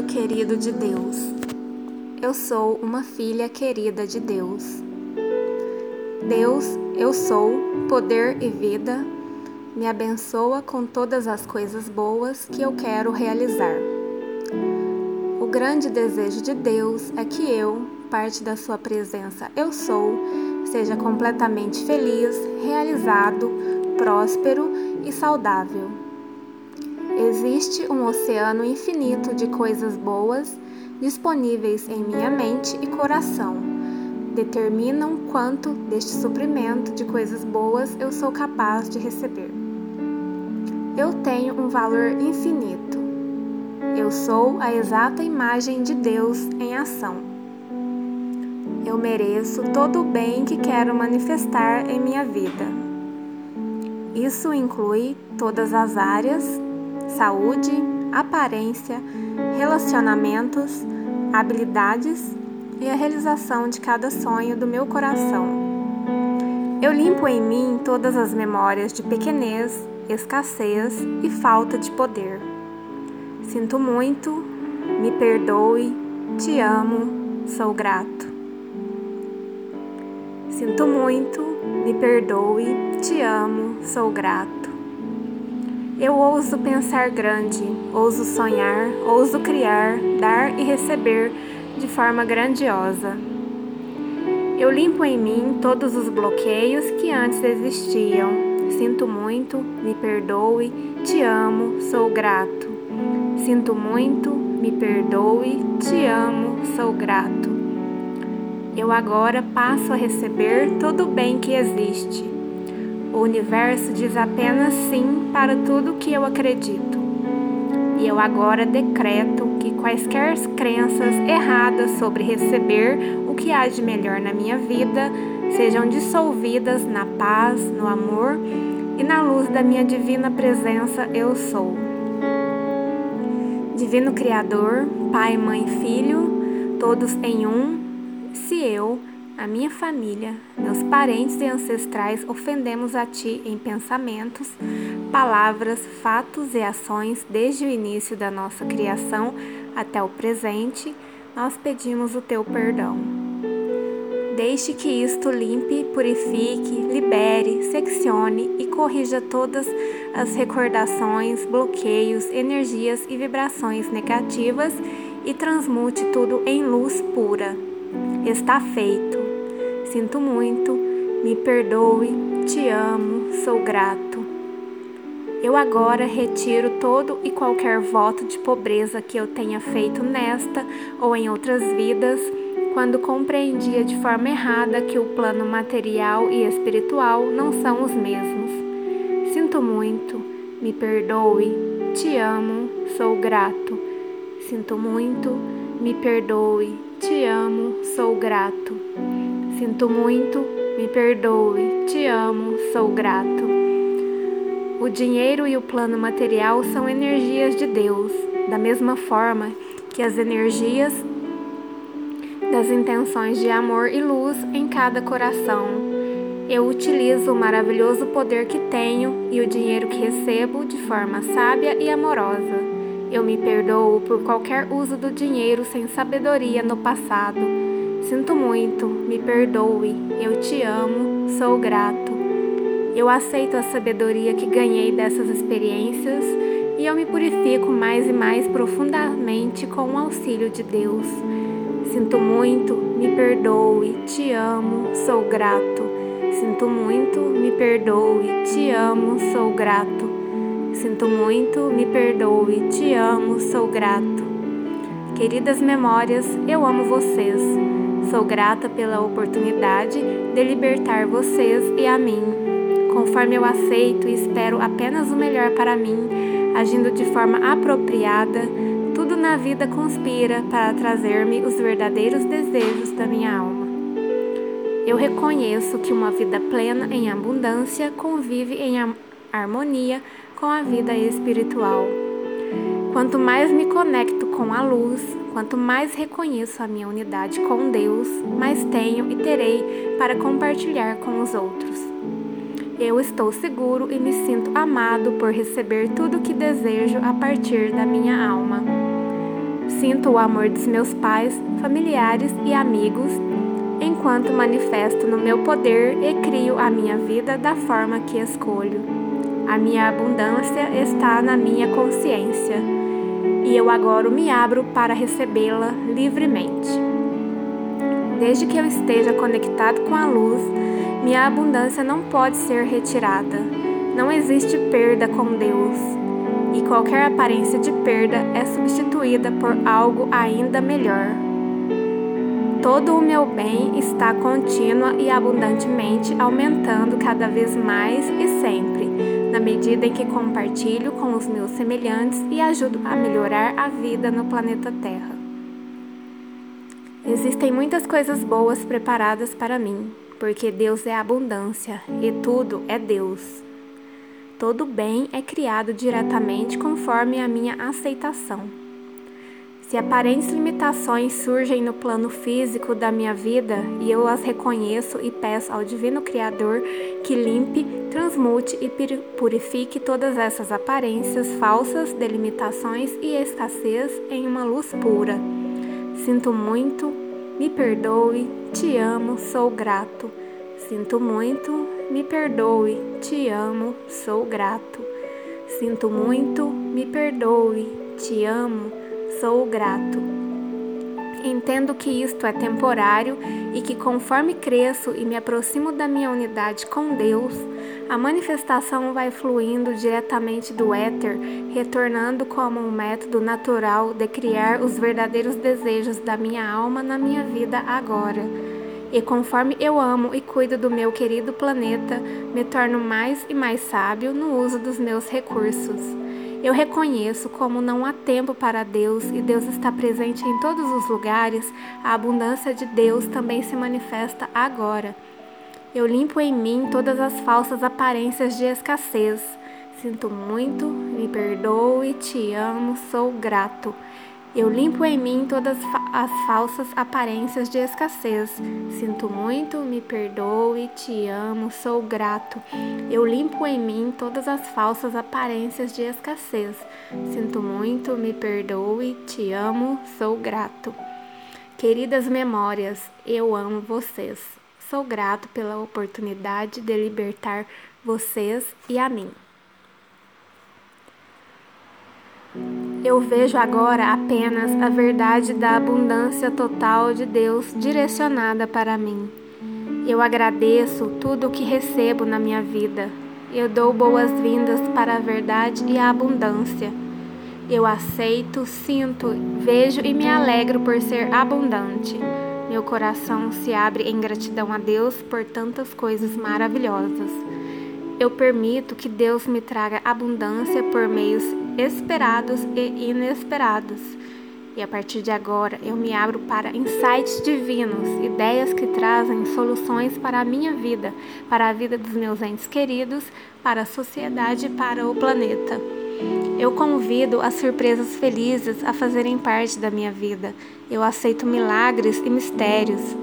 filho querido de Deus. Eu sou uma filha querida de Deus. Deus, eu sou poder e vida. Me abençoa com todas as coisas boas que eu quero realizar. O grande desejo de Deus é que eu, parte da Sua presença, eu sou, seja completamente feliz, realizado, próspero e saudável. Existe um oceano infinito de coisas boas disponíveis em minha mente e coração. Determinam quanto deste suprimento de coisas boas eu sou capaz de receber. Eu tenho um valor infinito. Eu sou a exata imagem de Deus em ação. Eu mereço todo o bem que quero manifestar em minha vida. Isso inclui todas as áreas saúde, aparência, relacionamentos, habilidades e a realização de cada sonho do meu coração. Eu limpo em mim todas as memórias de pequenez, escassez e falta de poder. Sinto muito, me perdoe, te amo, sou grato. Sinto muito, me perdoe, te amo, sou grato. Eu ouso pensar grande, ouso sonhar, ouso criar, dar e receber de forma grandiosa. Eu limpo em mim todos os bloqueios que antes existiam. Sinto muito, me perdoe, te amo, sou grato. Sinto muito, me perdoe, te amo, sou grato. Eu agora passo a receber todo o bem que existe o universo diz apenas sim para tudo que eu acredito. E eu agora decreto que quaisquer crenças erradas sobre receber o que há de melhor na minha vida sejam dissolvidas na paz, no amor e na luz da minha divina presença eu sou. Divino Criador, Pai, Mãe, Filho, todos em um, se eu a minha família, meus parentes e ancestrais ofendemos a Ti em pensamentos, palavras, fatos e ações desde o início da nossa criação até o presente, nós pedimos o Teu perdão. Deixe que isto limpe, purifique, libere, seccione e corrija todas as recordações, bloqueios, energias e vibrações negativas e transmute tudo em luz pura. Está feito. Sinto muito, me perdoe, te amo, sou grato. Eu agora retiro todo e qualquer voto de pobreza que eu tenha feito nesta ou em outras vidas, quando compreendia de forma errada que o plano material e espiritual não são os mesmos. Sinto muito, me perdoe, te amo, sou grato. Sinto muito, me perdoe, te amo, sou grato. Sinto muito, me perdoe, te amo, sou grato. O dinheiro e o plano material são energias de Deus, da mesma forma que as energias das intenções de amor e luz em cada coração. Eu utilizo o maravilhoso poder que tenho e o dinheiro que recebo de forma sábia e amorosa. Eu me perdoo por qualquer uso do dinheiro sem sabedoria no passado Sinto muito, me perdoe, eu te amo, sou grato. Eu aceito a sabedoria que ganhei dessas experiências e eu me purifico mais e mais profundamente com o auxílio de Deus. Sinto muito, me perdoe, te amo, sou grato. Sinto muito, me perdoe, te amo, sou grato. Sinto muito, me perdoe, te amo, sou grato. Queridas memórias, eu amo vocês. Sou grata pela oportunidade de libertar vocês e a mim. Conforme eu aceito e espero apenas o melhor para mim, agindo de forma apropriada, tudo na vida conspira para trazer-me os verdadeiros desejos da minha alma. Eu reconheço que uma vida plena em abundância convive em harmonia com a vida espiritual. Quanto mais me conecto com a luz, quanto mais reconheço a minha unidade com Deus, mais tenho e terei para compartilhar com os outros. Eu estou seguro e me sinto amado por receber tudo o que desejo a partir da minha alma. Sinto o amor dos meus pais, familiares e amigos, enquanto manifesto no meu poder e crio a minha vida da forma que escolho. A minha abundância está na minha consciência e eu agora me abro para recebê-la livremente. Desde que eu esteja conectado com a luz, minha abundância não pode ser retirada. Não existe perda com Deus e qualquer aparência de perda é substituída por algo ainda melhor. Todo o meu bem está contínua e abundantemente aumentando cada vez mais e sempre, na medida em que compartilho com os meus semelhantes e ajudo a melhorar a vida no planeta Terra. Existem muitas coisas boas preparadas para mim, porque Deus é abundância e tudo é Deus. Todo bem é criado diretamente conforme a minha aceitação. Se aparentes limitações surgem no plano físico da minha vida e eu as reconheço e peço ao Divino Criador que limpe, transmute e purifique todas essas aparências falsas de limitações e escassez em uma luz pura. Sinto muito, me perdoe, te amo, sou grato. Sinto muito, me perdoe, te amo, sou grato. Sinto muito, me perdoe, te amo, sou grato. Entendo que isto é temporário e que conforme cresço e me aproximo da minha unidade com Deus, a manifestação vai fluindo diretamente do éter, retornando como um método natural de criar os verdadeiros desejos da minha alma na minha vida agora e conforme eu amo e cuido do meu querido planeta, me torno mais e mais sábio no uso dos meus recursos. Eu reconheço como não há tempo para Deus e Deus está presente em todos os lugares, a abundância de Deus também se manifesta agora. Eu limpo em mim todas as falsas aparências de escassez. Sinto muito, me perdoe, te amo, sou grato. Eu limpo em mim todas as falsas aparências de escassez. Sinto muito, me perdoe, te amo, sou grato. Eu limpo em mim todas as falsas aparências de escassez. Sinto muito, me perdoe, te amo, sou grato. Queridas memórias, eu amo vocês. Sou grato pela oportunidade de libertar vocês e a mim. Eu vejo agora apenas a verdade da abundância total de Deus direcionada para mim. Eu agradeço tudo o que recebo na minha vida. Eu dou boas-vindas para a verdade e a abundância. Eu aceito, sinto, vejo e me alegro por ser abundante. Meu coração se abre em gratidão a Deus por tantas coisas maravilhosas. Eu permito que Deus me traga abundância por meios esperados e inesperados. E a partir de agora eu me abro para insights divinos, ideias que trazem soluções para a minha vida, para a vida dos meus entes queridos, para a sociedade e para o planeta. Eu convido as surpresas felizes a fazerem parte da minha vida. Eu aceito milagres e mistérios.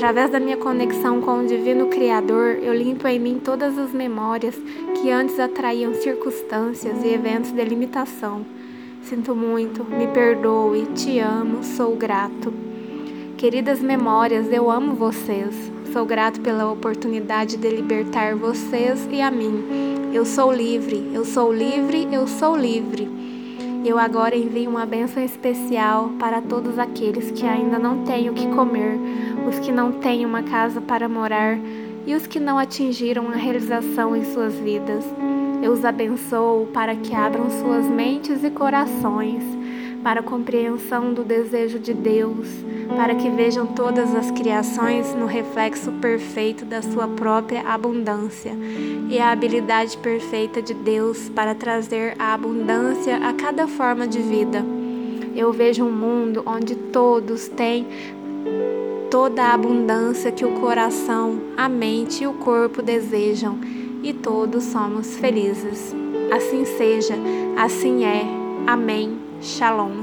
Através da minha conexão com o Divino Criador, eu limpo em mim todas as memórias que antes atraíam circunstâncias e eventos de limitação. Sinto muito, me perdoe, te amo, sou grato. Queridas memórias, eu amo vocês. Sou grato pela oportunidade de libertar vocês e a mim. Eu sou livre, eu sou livre, eu sou livre. Eu agora envio uma bênção especial para todos aqueles que ainda não têm o que comer, os que não têm uma casa para morar e os que não atingiram a realização em suas vidas. Eu os abençoo para que abram suas mentes e corações para a compreensão do desejo de Deus, para que vejam todas as criações no reflexo perfeito da sua própria abundância e a habilidade perfeita de Deus para trazer a abundância a cada forma de vida. Eu vejo um mundo onde todos têm toda a abundância que o coração, a mente e o corpo desejam e todos somos felizes. Assim seja, assim é. Amém. Shalom.